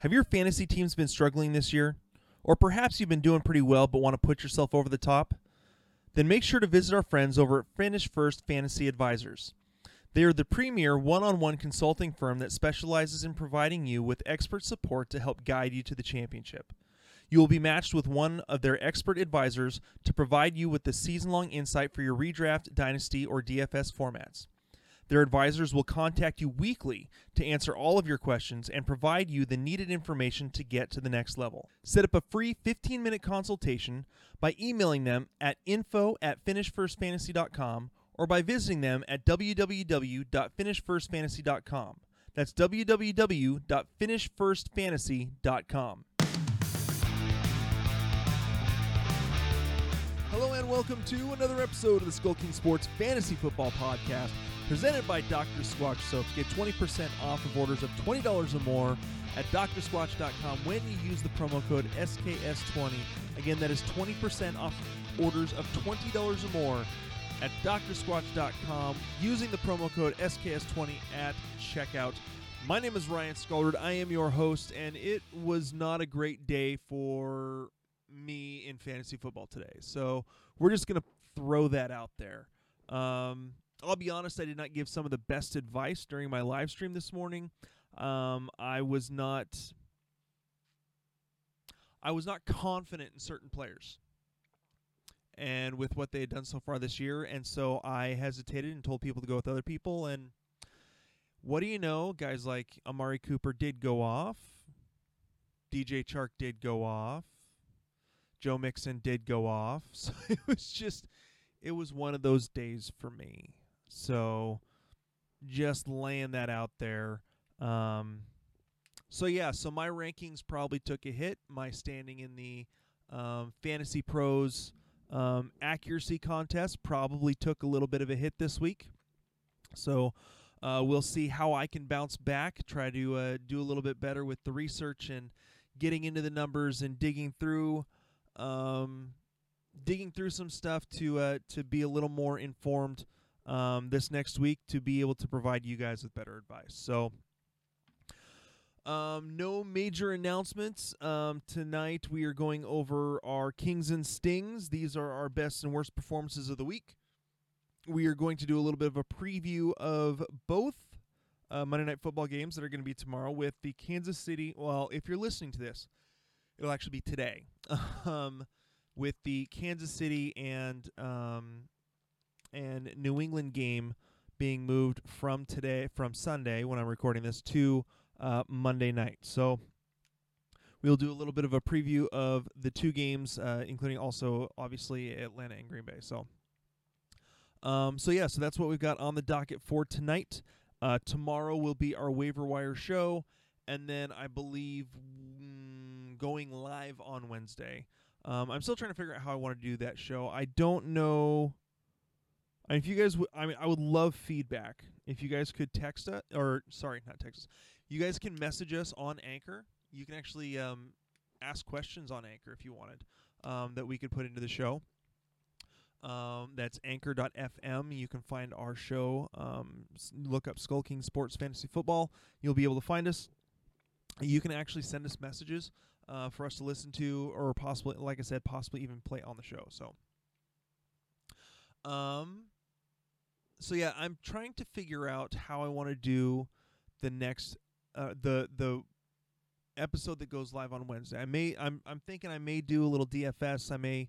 Have your fantasy teams been struggling this year? Or perhaps you've been doing pretty well but want to put yourself over the top? Then make sure to visit our friends over at Finish First Fantasy Advisors. They are the premier one on one consulting firm that specializes in providing you with expert support to help guide you to the championship. You will be matched with one of their expert advisors to provide you with the season long insight for your redraft, dynasty, or DFS formats. Their advisors will contact you weekly to answer all of your questions and provide you the needed information to get to the next level. Set up a free 15 minute consultation by emailing them at info at finishfirstfantasy.com or by visiting them at www.finishfirstfantasy.com. That's www.finishfirstfantasy.com. Hello and welcome to another episode of the Skull King Sports Fantasy Football Podcast, presented by Dr. Squatch Soaps. Get 20% off of orders of $20 or more at drsquatch.com when you use the promo code SKS20. Again, that is 20% off orders of $20 or more at drsquatch.com using the promo code SKS20 at checkout. My name is Ryan Scaldard. I am your host, and it was not a great day for me in fantasy football today. So we're just going to throw that out there. Um, I'll be honest, I did not give some of the best advice during my live stream this morning. Um, I was not. I was not confident in certain players and with what they had done so far this year, and so I hesitated and told people to go with other people. And what do you know? Guys like Amari Cooper did go off. DJ Chark did go off. Joe Mixon did go off. So it was just, it was one of those days for me. So just laying that out there. Um, so yeah, so my rankings probably took a hit. My standing in the um, Fantasy Pros um, accuracy contest probably took a little bit of a hit this week. So uh, we'll see how I can bounce back, try to uh, do a little bit better with the research and getting into the numbers and digging through. Um, digging through some stuff to uh, to be a little more informed um, this next week to be able to provide you guys with better advice. So, um, no major announcements. Um, tonight we are going over our Kings and Stings. These are our best and worst performances of the week. We are going to do a little bit of a preview of both uh, Monday Night Football games that are going to be tomorrow with the Kansas City. Well, if you're listening to this, it'll actually be today. um, with the Kansas City and um, and New England game being moved from today from Sunday when I'm recording this to uh, Monday night. So we'll do a little bit of a preview of the two games, uh, including also obviously Atlanta and Green Bay. So, um, so yeah, so that's what we've got on the docket for tonight. Uh, tomorrow will be our waiver wire show, and then I believe going live on Wednesday. Um, I'm still trying to figure out how I want to do that show. I don't know. I mean, if you guys, w- I mean, I would love feedback. If you guys could text us, or sorry, not text us. You guys can message us on Anchor. You can actually um, ask questions on Anchor if you wanted um, that we could put into the show. Um, that's anchor.fm. You can find our show. Um, look up Skull King Sports Fantasy Football. You'll be able to find us. You can actually send us messages uh, for us to listen to, or possibly, like I said, possibly even play on the show. So, um, so yeah, I'm trying to figure out how I want to do the next uh, the the episode that goes live on Wednesday. I may I'm I'm thinking I may do a little DFS. I may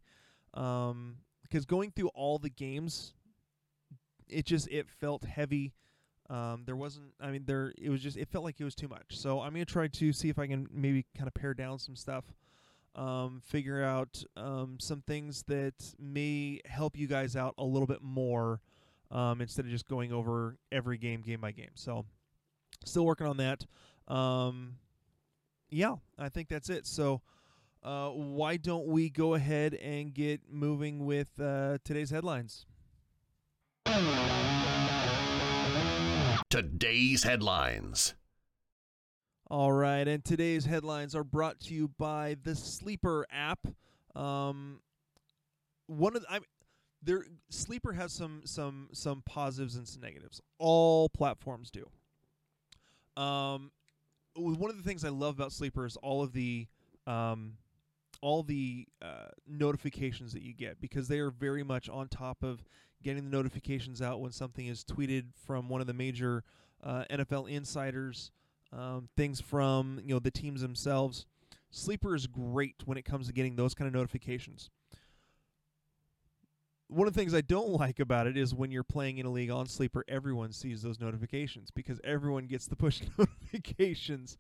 um because going through all the games it just it felt heavy. Um there wasn't I mean there it was just it felt like it was too much. So I'm to try to see if I can maybe kind of pare down some stuff. Um figure out um some things that may help you guys out a little bit more um instead of just going over every game game by game. So still working on that. Um, yeah, I think that's it. So, uh, why don't we go ahead and get moving with uh, today's headlines? Today's headlines. All right, and today's headlines are brought to you by the Sleeper app. Um, one of the, I there Sleeper has some some some positives and some negatives. All platforms do. Um, one of the things I love about Sleeper is all of the um, all the uh, notifications that you get because they are very much on top of getting the notifications out when something is tweeted from one of the major uh, NFL insiders, um, things from you know the teams themselves. Sleeper is great when it comes to getting those kind of notifications. One of the things I don't like about it is when you're playing in a league on Sleeper, everyone sees those notifications because everyone gets the push notifications.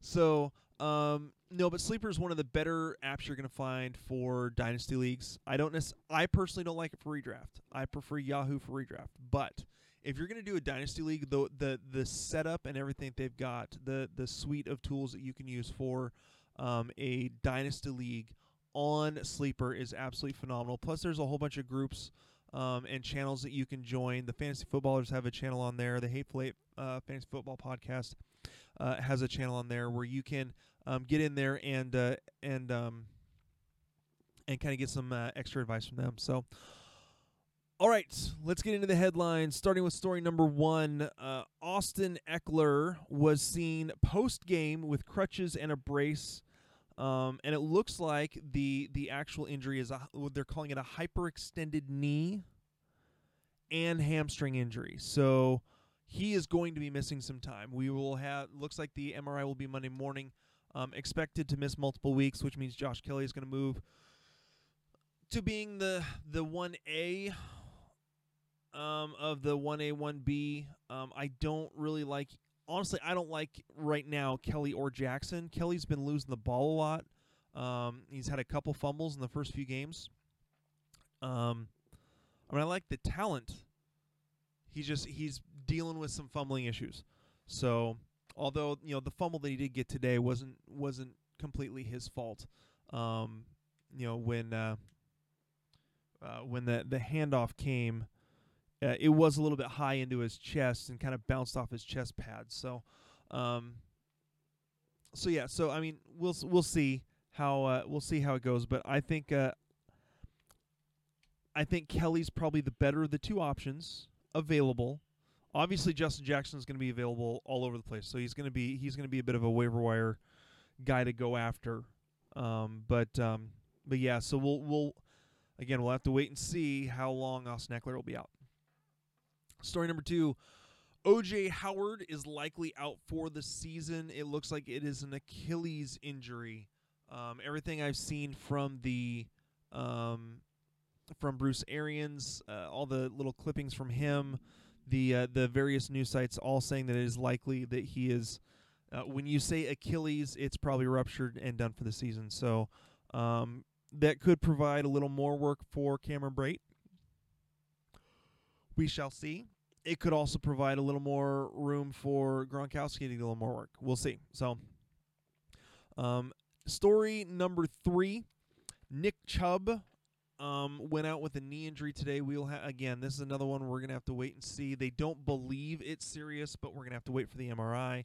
So, um, no, but Sleeper is one of the better apps you're going to find for dynasty leagues. I don't nec- I personally don't like it for redraft. I prefer Yahoo for redraft. But if you're going to do a dynasty league, the the the setup and everything they've got, the the suite of tools that you can use for um, a dynasty league on Sleeper is absolutely phenomenal. Plus, there's a whole bunch of groups um, and channels that you can join. The fantasy footballers have a channel on there. The Hateful Eight uh, Fantasy Football Podcast uh, has a channel on there where you can um, get in there and uh, and um, and kind of get some uh, extra advice from them. So. All right, let's get into the headlines. Starting with story number one uh, Austin Ekeler was seen post game with crutches and a brace um, and it looks like the the actual injury is a they're calling it a hyperextended knee and hamstring injury. So he is going to be missing some time. We will have looks like the MRI will be Monday morning. Um, expected to miss multiple weeks, which means Josh Kelley is going to move to being the the one A um, of the one A one B. Um, I don't really like honestly, I don't like right now Kelley or Jackson. Kelley's been losing the ball a lot. Um, he's had a couple fumbles in the first few games. Um, I mean, I like the talent. He just he's dealing with some fumbling issues. So, although you know the fumble that he did get today wasn't wasn't completely his fault. Um, you know when uh, uh, when the the handoff came uh, it was a little bit high into his chest and kind of bounced off his chest pads. So, um, so yeah. So I mean, we'll we'll see how uh, we'll see how it goes. But I think uh, I think Kelley's probably the better of the two options available. Obviously, Justin Jackson is going to be available all over the place, so he's going to be he's going to be a bit of a waiver wire guy to go after. Um, but um, but yeah, so we'll we'll again we'll have to wait and see how long Austin Ekeler will be out. Story number two OJ Howard is likely out for the season. It looks like it is an Achilles injury. Um, everything I've seen from the um, from Bruce Arians, uh, all the little clippings from him, the uh, the various news sites, all saying that it is likely that he is. Uh, when you say Achilles, it's probably ruptured and done for the season. So um, that could provide a little more work for Cameron Brate we shall see. It could also provide a little more room for Gronkowski to do a little more work. We'll see. So, um, story number three: Nick Chubb um, went out with a knee injury today. We'll ha- again. This is another one we're gonna have to wait and see. They don't believe it's serious, but we're gonna have to wait for the MRI.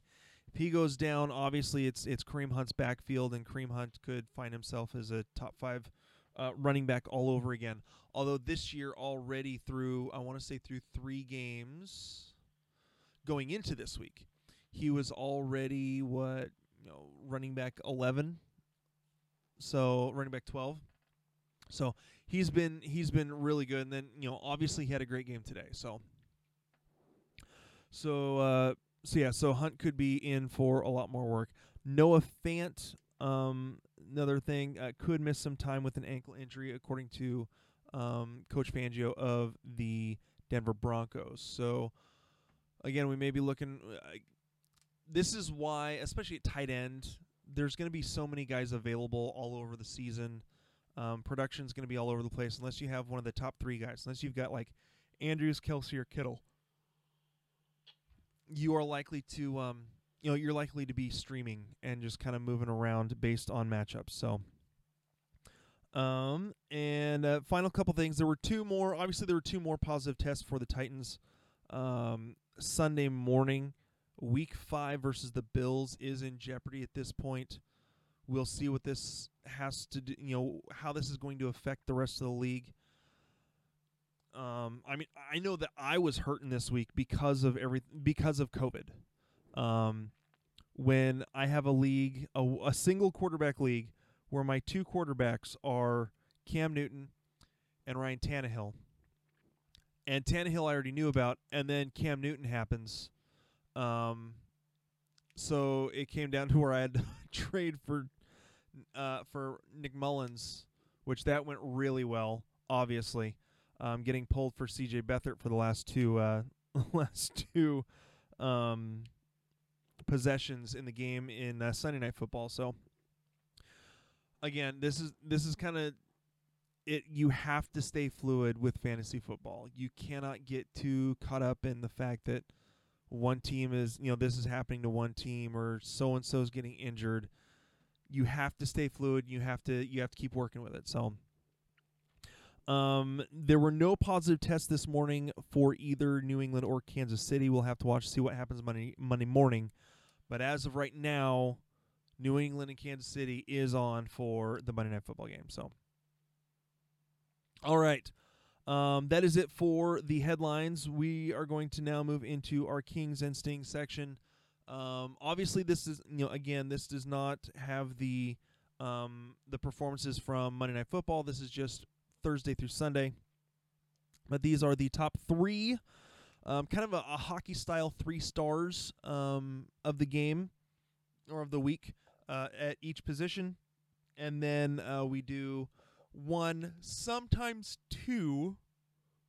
If he goes down, obviously it's it's Kareem Hunt's backfield, and Kareem Hunt could find himself as a top five uh, running back all over again. Although this year already through, I want to say through three games going into this week, he was already what you know running back eleven, so running back twelve. So he's been he's been really good, and then you know obviously he had a great game today. So so uh, so yeah, so Hunt could be in for a lot more work. Noah Fant um, another thing, uh, could miss some time with an ankle injury, according to um, Coach Fangio of the Denver Broncos. So, again, we may be looking. Uh, this is why, especially at tight end, there's going to be so many guys available all over the season. Um, production's going to be all over the place unless you have one of the top three guys. Unless you've got like Andrews, Kelce, or Kittle, you are likely to um, you know you're likely to be streaming and just kind of moving around based on matchups. So, um, and uh, final couple things. There were two more. Obviously, there were two more positive tests for the Titans. Um, Sunday morning, Week Five versus the Bills is in jeopardy at this point. We'll see what this has to do. You know how this is going to affect the rest of the league. Um, I mean, I know that I was hurting this week because of every because of COVID. Um, when I have a league, a, a single quarterback league, where my two quarterbacks are Cam Newton and Ryan Tannehill. And Tannehill I already knew about, and then Cam Newton happens. Um, so it came down to where I had to trade for uh, for Nick Mullens, which that went really well. Obviously, um, getting pulled for C.J. Beathard for the last two uh, last two um, possessions in the game in uh, Sunday Night Football. So again, this is this is kind of it. You have to stay fluid with fantasy football. You cannot get too caught up in the fact that one team is you know this is happening to one team or so and so is getting injured. You have to stay fluid. You have to you have to keep working with it. So. Um, there were no positive tests this morning for either New England or Kansas City. We'll have to watch see what happens Monday Monday morning. But as of right now, New England and Kansas City is on for the Monday Night Football game. So, all right, um, that is it for the headlines. We are going to now move into our Kings and Stings section. Um, obviously, this is you know again, this does not have the um, the performances from Monday Night Football. This is just Thursday through Sunday. But these are the top three, um, kind of a, a, hockey style three stars um, of the game or of the week uh, at each position. And then uh, we do one, sometimes two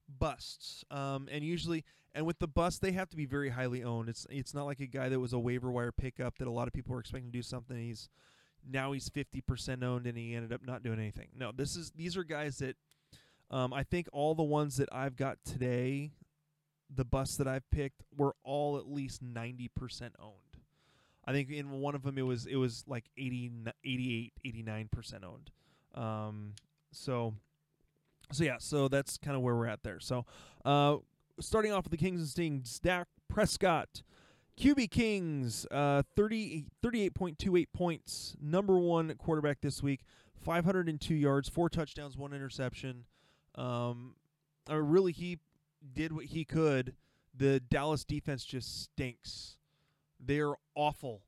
busts. Um, and usually, and with the bust, they have to be very highly owned. It's it's not like a guy that was a waiver wire pickup that a lot of people were expecting to do something. He's now he's 50% owned and he ended up not doing anything. No, this is these are guys that um, I think all the ones that I've got today, the busts that I've picked were all at least 90% owned. I think in one of them it was it was like 80 88 89% owned. Um, so so yeah, so that's kind of where we're at there. So uh, starting off with the Kings and Stings, Dak Prescott QB Kings, uh, 30, 38.28 points. Number one quarterback this week. 502 yards, four touchdowns, one interception. Um, uh, really, he did what he could. The Dallas defense just stinks. They're awful.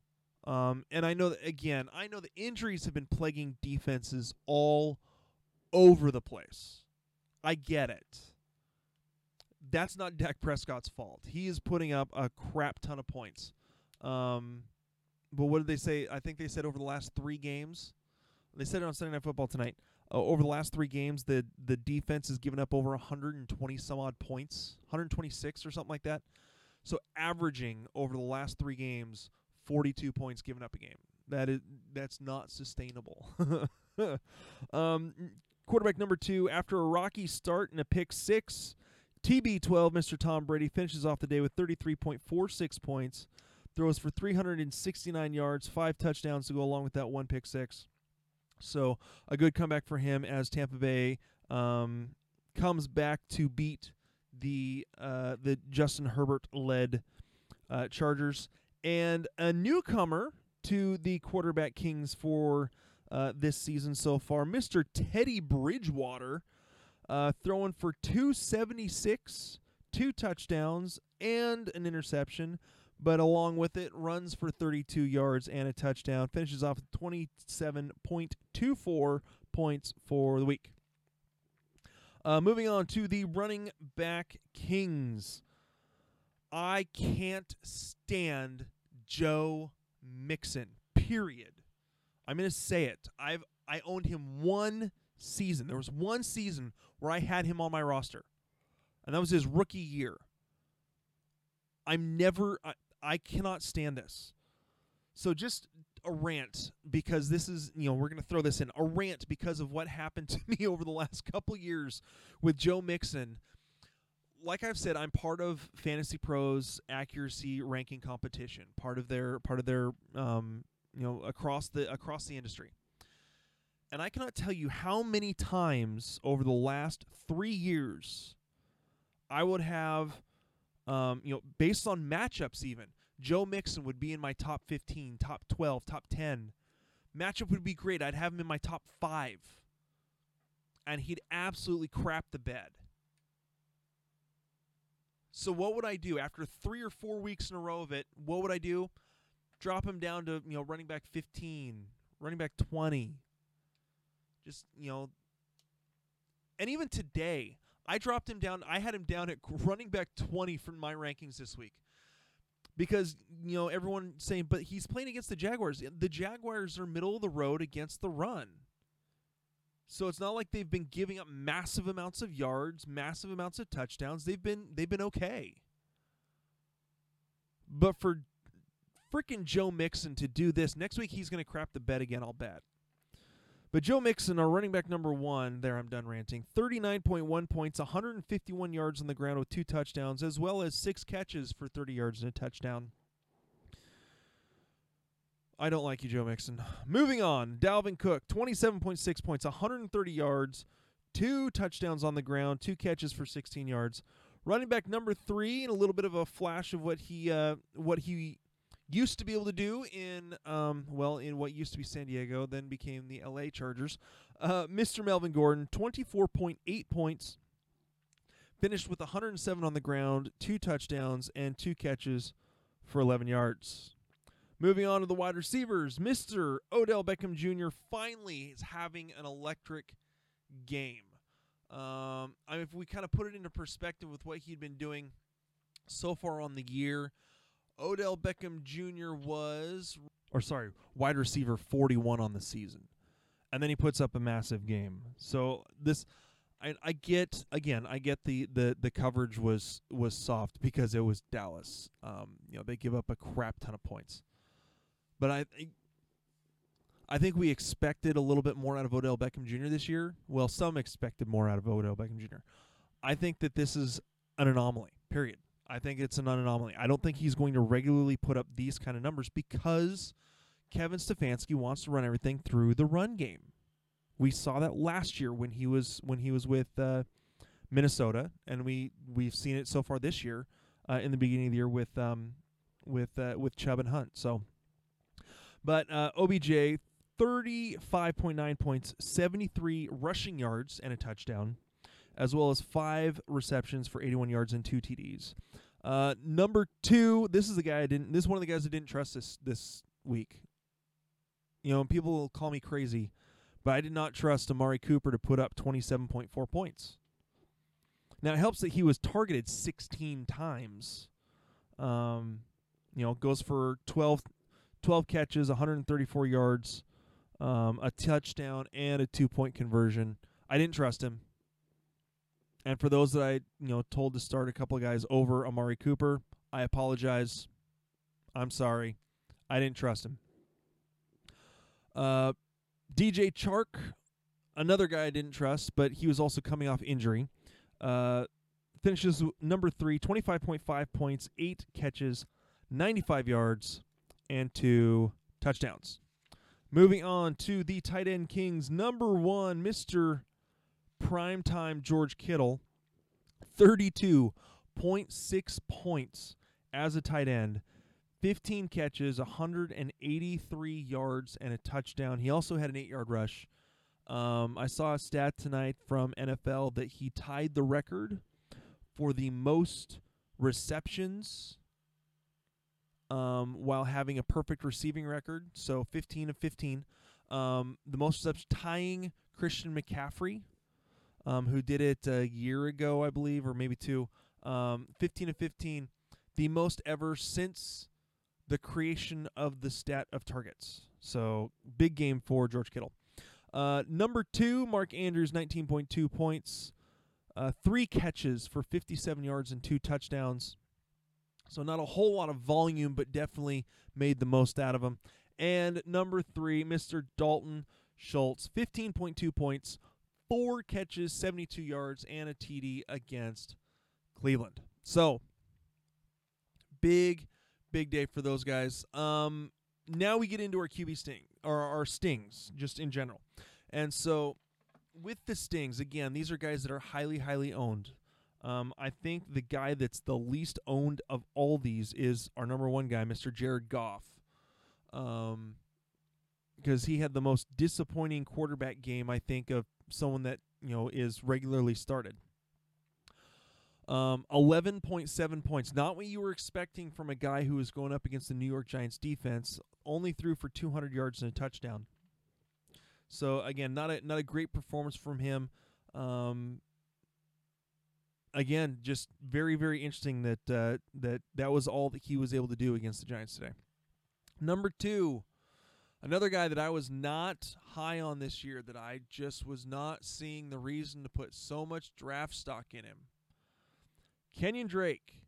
Um, and I know that, again, I know the injuries have been plaguing defenses all over the place. I get it that's not Dak Prescott's fault. He is putting up a crap ton of points. Um, but what did they say? I think they said over the last three games. They said it on Sunday Night Football tonight. Uh, over the last three games, the the defense has given up over 120 some odd points, 126 or something like that. So averaging over the last three games, 42 points given up a game. That is that's not sustainable. um, quarterback number two, after a rocky start and a pick six, TB12, Mr. Tom Brady, finishes off the day with 33.46 points, throws for 369 yards, five touchdowns to go along with that one pick six. So a good comeback for him as Tampa Bay um, comes back to beat the uh, the Justin Herbert led uh, Chargers and a newcomer to the quarterback Kings for uh, this season so far, Mr. Teddy Bridgewater uh, throwing for 276, two touchdowns, and an interception. But along with it, runs for 32 yards and a touchdown. Finishes off with 27.24 points for the week. Uh, moving on to the running back Kings. I can't stand Joe Mixon. Period. I'm gonna say it. I've I owned him one season. There was one season where I had him on my roster, and that was his rookie year. I'm never, I, I cannot stand this. So just a rant because this is, you know, we're going to throw this in a rant because of what happened to me over the last couple years with Joe Mixon. Like I've said, I'm part of Fantasy Pros accuracy ranking competition, part of their part of their um, you know, across the across the industry. And I cannot tell you how many times over the last three years I would have, um, you know, based on matchups even, Joe Mixon would be in my top 15, top 12, top 10. Matchup would be great. I'd have him in my top five. And he'd absolutely crap the bed. So what would I do after three or four weeks in a row of it? What would I do? Drop him down to you know running back 15, running back 20. Just you know, and even today, I dropped him down. I had him down at running back 20 for my rankings this week. Because you know everyone saying, but he's playing against the Jaguars. The Jaguars are middle of the road against the run. So it's not like they've been giving up massive amounts of yards, massive amounts of touchdowns. They've been they've been okay. But for freaking Joe Mixon to do this next week, he's going to crap the bed again. I'll bet. But Joe Mixon, our running back number one, there I'm done ranting. 39.1 points, 151 yards on the ground with two touchdowns, as well as six catches for 30 yards and a touchdown. I don't like you, Joe Mixon. Moving on, Dalvin Cook, 27.6 points, 130 yards, two touchdowns on the ground, two catches for 16 yards. Running back number three, and a little bit of a flash of what he uh, what he used to be able to do in um, well in what used to be San Diego, then became the L.A. Chargers. Uh, Mr. Melvin Gordon, 24.8 points, finished with 107 on the ground, two touchdowns and two catches for 11 yards. Moving on to the wide receivers, Mr. Odell Beckham Jr. finally is having an electric game. Um, I mean, if we kind of put it into perspective with what he'd been doing so far on the year, Odell Beckham Jr. was, or sorry, wide receiver 41 on the season. And then he puts up a massive game. So this, I, I get again, I get the, the the coverage was was soft because it was Dallas. Um, you know, they give up a crap ton of points. But I I think we expected a little bit more out of Odell Beckham Jr. this year. Well, some expected more out of Odell Beckham Jr. I think that this is an anomaly. Period. I think it's an anomaly. I don't think he's going to regularly put up these kind of numbers because Kevin Stefanski wants to run everything through the run game. We saw that last year when he was when he was with uh, Minnesota, and we we've seen it so far this year uh, in the beginning of the year with um, with uh, with Chubb and Hunt. So, but uh, OBJ 35.9 points, 73 rushing yards, and a touchdown, as well as five receptions for 81 yards and two TDs. Uh, number two, this is the guy I didn't. This is one of the guys I didn't trust this this week. You know, people will call me crazy, but I did not trust Amari Cooper to put up 27.4 points. Now it helps that he was targeted 16 times. Um, you know, goes for 12, 12 catches, 134 yards, um, a touchdown, and a two point conversion. I didn't trust him. And for those that I you know told to start a couple of guys over Amari Cooper, I apologize. I'm sorry. I didn't trust him. Uh, DJ Chark, another guy I didn't trust, but he was also coming off injury. Uh, finishes number three, 25.5 points, eight catches, 95 yards, and two touchdowns. Moving on to the tight end Kings, number one, Mr. Primetime George Kittle, 32.6 points as a tight end, 15 catches, 183 yards, and a touchdown. He also had an eight yard rush. Um, I saw a stat tonight from NFL that he tied the record for the most receptions um, while having a perfect receiving record. So 15 of 15. Um, the most receptions, tying Christian McCaffrey, um, who did it a year ago, I believe, or maybe two. Um, 15 of 15. The most ever since the creation of the stat of targets. So big game for George Kittle. Uh, number two, Mark Andrews, 19.2 points, uh, three catches for 57 yards and two touchdowns. So not a whole lot of volume, but definitely made the most out of them. And number three, Mr. Dalton Schultz, 15.2 points, four catches, 72 yards, and a TD against Cleveland. So big, big day for those guys. Um, now we get into our QB sting or our stings just in general. And so with the stings, again, these are guys that are highly, highly owned. Um, I think the guy that's the least owned of all these is our number one guy, Mr. Jared Goff. Um, because he had the most disappointing quarterback game, I think, of someone that, you know, is regularly started. Um, 11.7 points. Not what you were expecting from a guy who was going up against the New York Giants defense. Only threw for 200 yards and a touchdown. So again, not a not a great performance from him. Um, again, just very very interesting that uh, that that was all that he was able to do against the Giants today. Number two, another guy that I was not high on this year that I just was not seeing the reason to put so much draft stock in him. Kenyan Drake,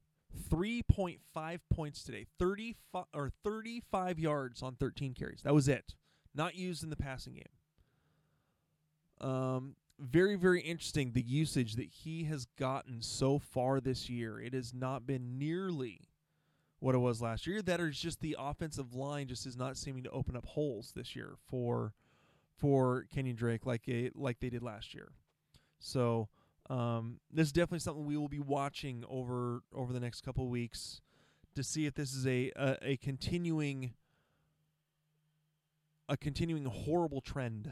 3.5 points today, 35 or 35 yards on 13 carries. That was it. Not used in the passing game. Um, very, very interesting the usage that he has gotten so far this year. It has not been nearly what it was last year. That is just the offensive line just is not seeming to open up holes this year for for Kenyan Drake like a like they did last year. So um, this is definitely something we will be watching over over the next couple weeks to see if this is a, a, a continuing a continuing horrible trend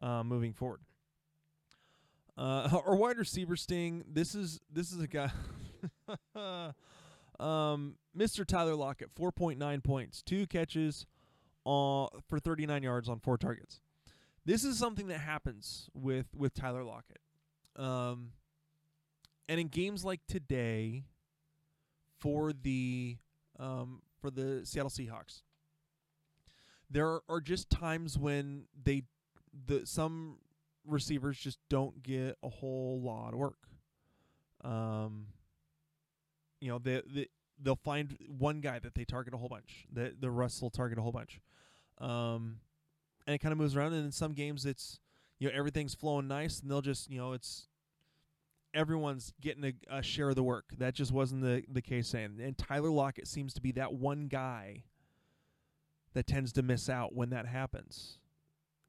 uh, moving forward. Uh, our wide receiver sting. This is this is a guy, um, Mr. Tyler Lockett, four point nine points, two catches, uh, for thirty nine yards on four targets. This is something that happens with with Tyler Lockett, um, and in games like today, for the um, for the Seattle Seahawks, there are just times when they the some receivers just don't get a whole lot of work. Um, you know, they, they they'll find one guy that they target a whole bunch. The the Russ will target a whole bunch. Um, and it kind of moves around. And in some games, it's you know everything's flowing nice, and they'll just you know it's everyone's getting a, a share of the work. That just wasn't the the case. And, and Tyler Lockett seems to be that one guy that tends to miss out when that happens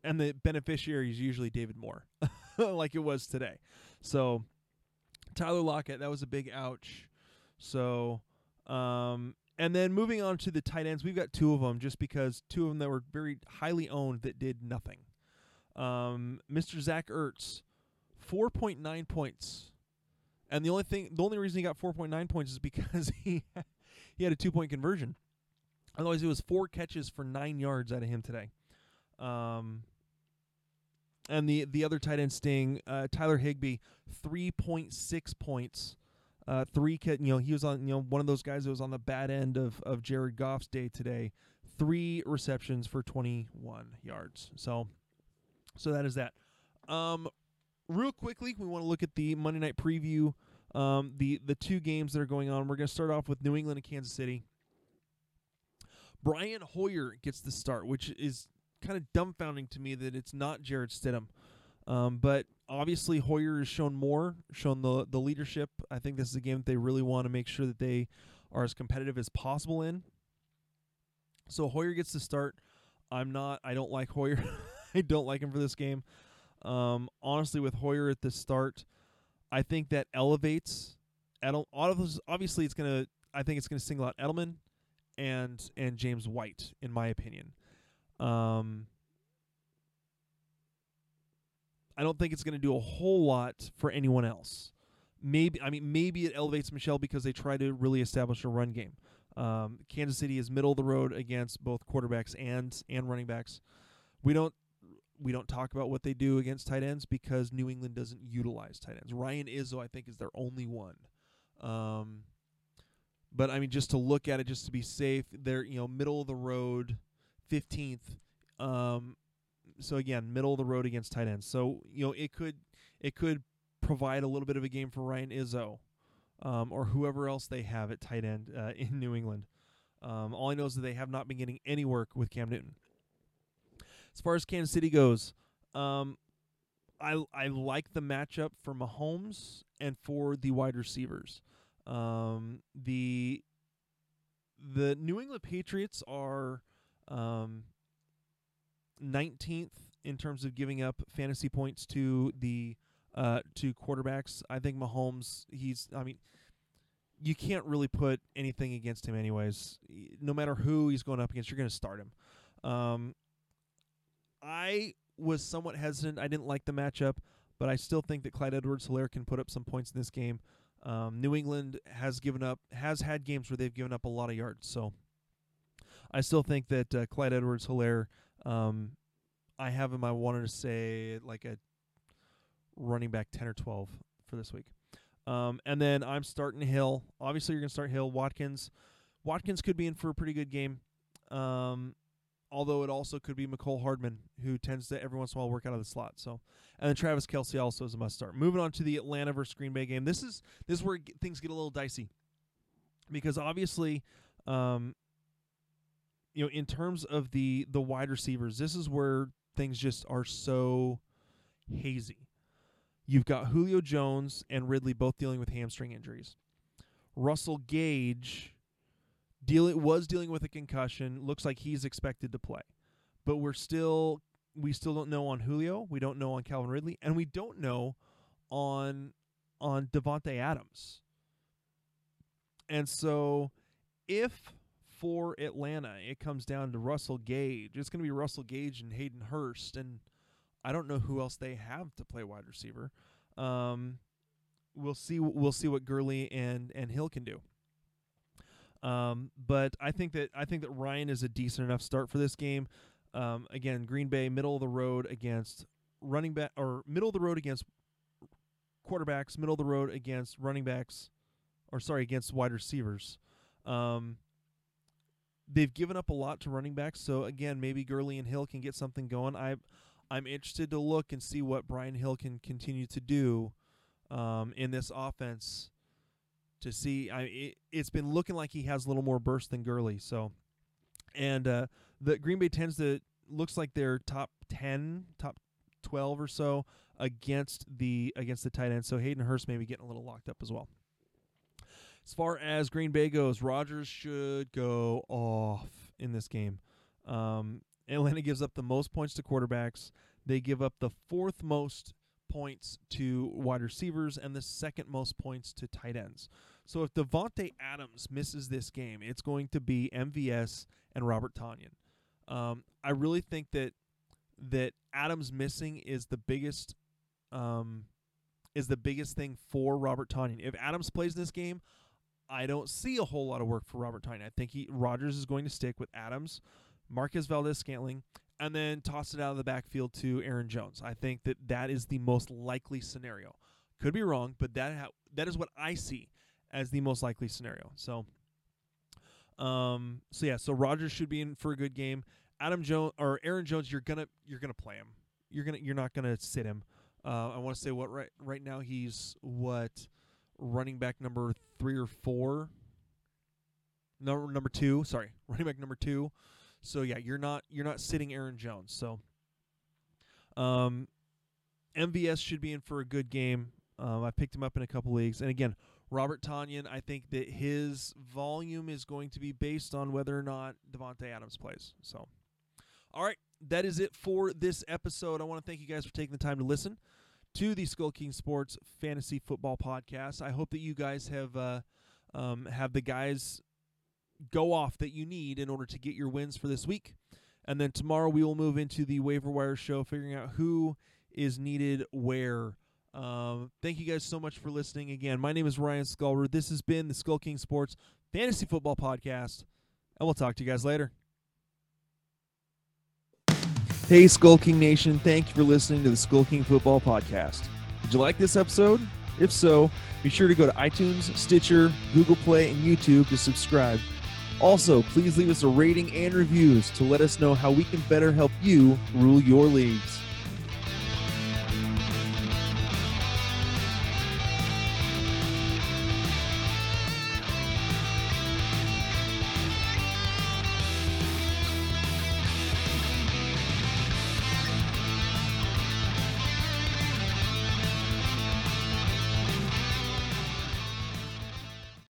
and the beneficiary is usually David Moore, like it was today. So Tyler Lockett, that was a big ouch. So, um, and then moving on to the tight ends, we've got two of them just because two of them that were very highly owned that did nothing. Um, Mr. Zach Ertz, four point nine points, and the only thing, the only reason he got four point nine points is because he he had a two point conversion. Otherwise, it was four catches for nine yards out of him today. Um, and the the other tight end sting, uh, Tyler point six points. Uh, three, you know, he was on, you know, one of those guys that was on the bad end of of Jared Goff's day today. Three receptions for twenty one yards. So, so that is that. Um, real quickly, we want to look at the Monday night preview. Um, the the two games that are going on. We're going to start off with New England and Kansas City. Brian Hoyer gets the start, which is kind of dumbfounding to me that it's not Jarrett Stidham. Um, but obviously Hoyer has shown more, shown the the leadership. I think this is a game that they really want to make sure that they are as competitive as possible in. So Hoyer gets to start. I'm not. I don't like Hoyer. I don't like him for this game. Um, honestly, with Hoyer at the start, I think that elevates. Edel, obviously, it's gonna. I think it's gonna single out Edelman and and James White, in my opinion. Um, I don't think it's going to do a whole lot for anyone else. Maybe I mean maybe it elevates Michel because they try to really establish a run game. Um, Kansas City is middle of the road against both quarterbacks and and running backs. We don't we don't talk about what they do against tight ends because New England doesn't utilize tight ends. Ryan Izzo I think is their only one. Um, but I mean just to look at it just to be safe, they're you know middle of the road, fifteenth. Um, so again, middle of the road against tight ends. So you know it could it could provide a little bit of a game for Ryan Izzo, um, or whoever else they have at tight end uh, in New England. Um, all I know is that they have not been getting any work with Cam Newton. As far as Kansas City goes, um, I I like the matchup for Mahomes and for the wide receivers. Um, the the New England Patriots are um, 19th in terms of giving up fantasy points to the uh, to quarterbacks. I think Mahomes, he's, I mean, you can't really put anything against him, anyways. No matter who he's going up against, you're going to start him. Um, I was somewhat hesitant. I didn't like the matchup, but I still think that Clyde Edwards Helaire can put up some points in this game. Um, New England has given up, has had games where they've given up a lot of yards. So I still think that uh, Clyde Edwards Helaire, um, I have him, I wanted to say like a running back 10 or 12 for this week. Um, and then I'm starting Hill. Obviously, you're to start Hill. Watkins. Watkins could be in for a pretty good game. Um, although it also could be Mecole Hardman, who tends to every once in a while work out of the slot. So, and then Travis Kelce also is a must start. Moving on to the Atlanta versus Green Bay game. This is this is where things get a little dicey because obviously, um, you know, in terms of the the wide receivers, this is where things just are so hazy. You've got Julio Jones and Ridley both dealing with hamstring injuries. Russell Gage dealing was dealing with a concussion. Looks like he's expected to play, but we're still we still don't know on Julio. We don't know on Calvin Ridley, and we don't know on on Davante Adams. And so, if for Atlanta it comes down to Russell Gage, it's going to be Russell Gage and Hayden Hurst, and I don't know who else they have to play wide receiver. Um, we'll see. We'll see what Gurley and and Hill can do. Um, but I think that I think that Ryan is a decent enough start for this game. Um, again, Green Bay middle of the road against running back or middle of the road against quarterbacks, middle of the road against running backs, or sorry, against wide receivers. Um, they've given up a lot to running backs, so again, maybe Gurley and Hill can get something going. I, I'm interested to look and see what Brian Hill can continue to do um, in this offense. To see, I it, it's been looking like he has a little more burst than Gurley. So, and uh, the Green Bay tends to looks like they're top ten, top twelve or so against the against the tight end. So Hayden Hurst may be getting a little locked up as well. As far as Green Bay goes, Rodgers should go off in this game. Um, Atlanta gives up the most points to quarterbacks. They give up the fourth most points to wide receivers and the second most points to tight ends. So if Davante Adams misses this game, it's going to be MVS and Robert Tonyan. Um, I really think that that Adams missing is the biggest um, is the biggest thing for Robert Tonyan. If Adams plays this game, I don't see a whole lot of work for Robert Tonyan. I think he Rodgers is going to stick with Adams, Marquez Valdes Scantling, and then toss it out of the backfield to Aaron Jones. I think that that is the most likely scenario. Could be wrong, but that ha- that is what I see as the most likely scenario. So, um, so yeah, so Rodgers should be in for a good game. Adam Jones or Aaron Jones, you're gonna you're gonna play him. You're gonna you're not gonna sit him. Uh, I want to say what right right now he's what running back number three or four. No, number two. Sorry, running back number two. So yeah, you're not you're not sitting Aaron Jones. So, um, MVS should be in for a good game. Um, I picked him up in a couple leagues, and again, Robert Tonyan. I think that his volume is going to be based on whether or not Davante Adams plays. So, all right, that is it for this episode. I want to thank you guys for taking the time to listen to the Skull King Sports Fantasy Football Podcast. I hope that you guys have uh, um, have the guys go off that you need in order to get your wins for this week. And then tomorrow we will move into the waiver wire show, figuring out who is needed where. Um, thank you guys so much for listening. Again, my name is Ryan Skulrer. This has been the Skull King Sports Fantasy Football Podcast, and we'll talk to you guys later. Hey, Skull King Nation. Thank you for listening to the Skull King Football Podcast. Did you like this episode? If so, be sure to go to iTunes, Stitcher, Google Play, and YouTube to subscribe. Also, please leave us a rating and reviews to let us know how we can better help you rule your leagues.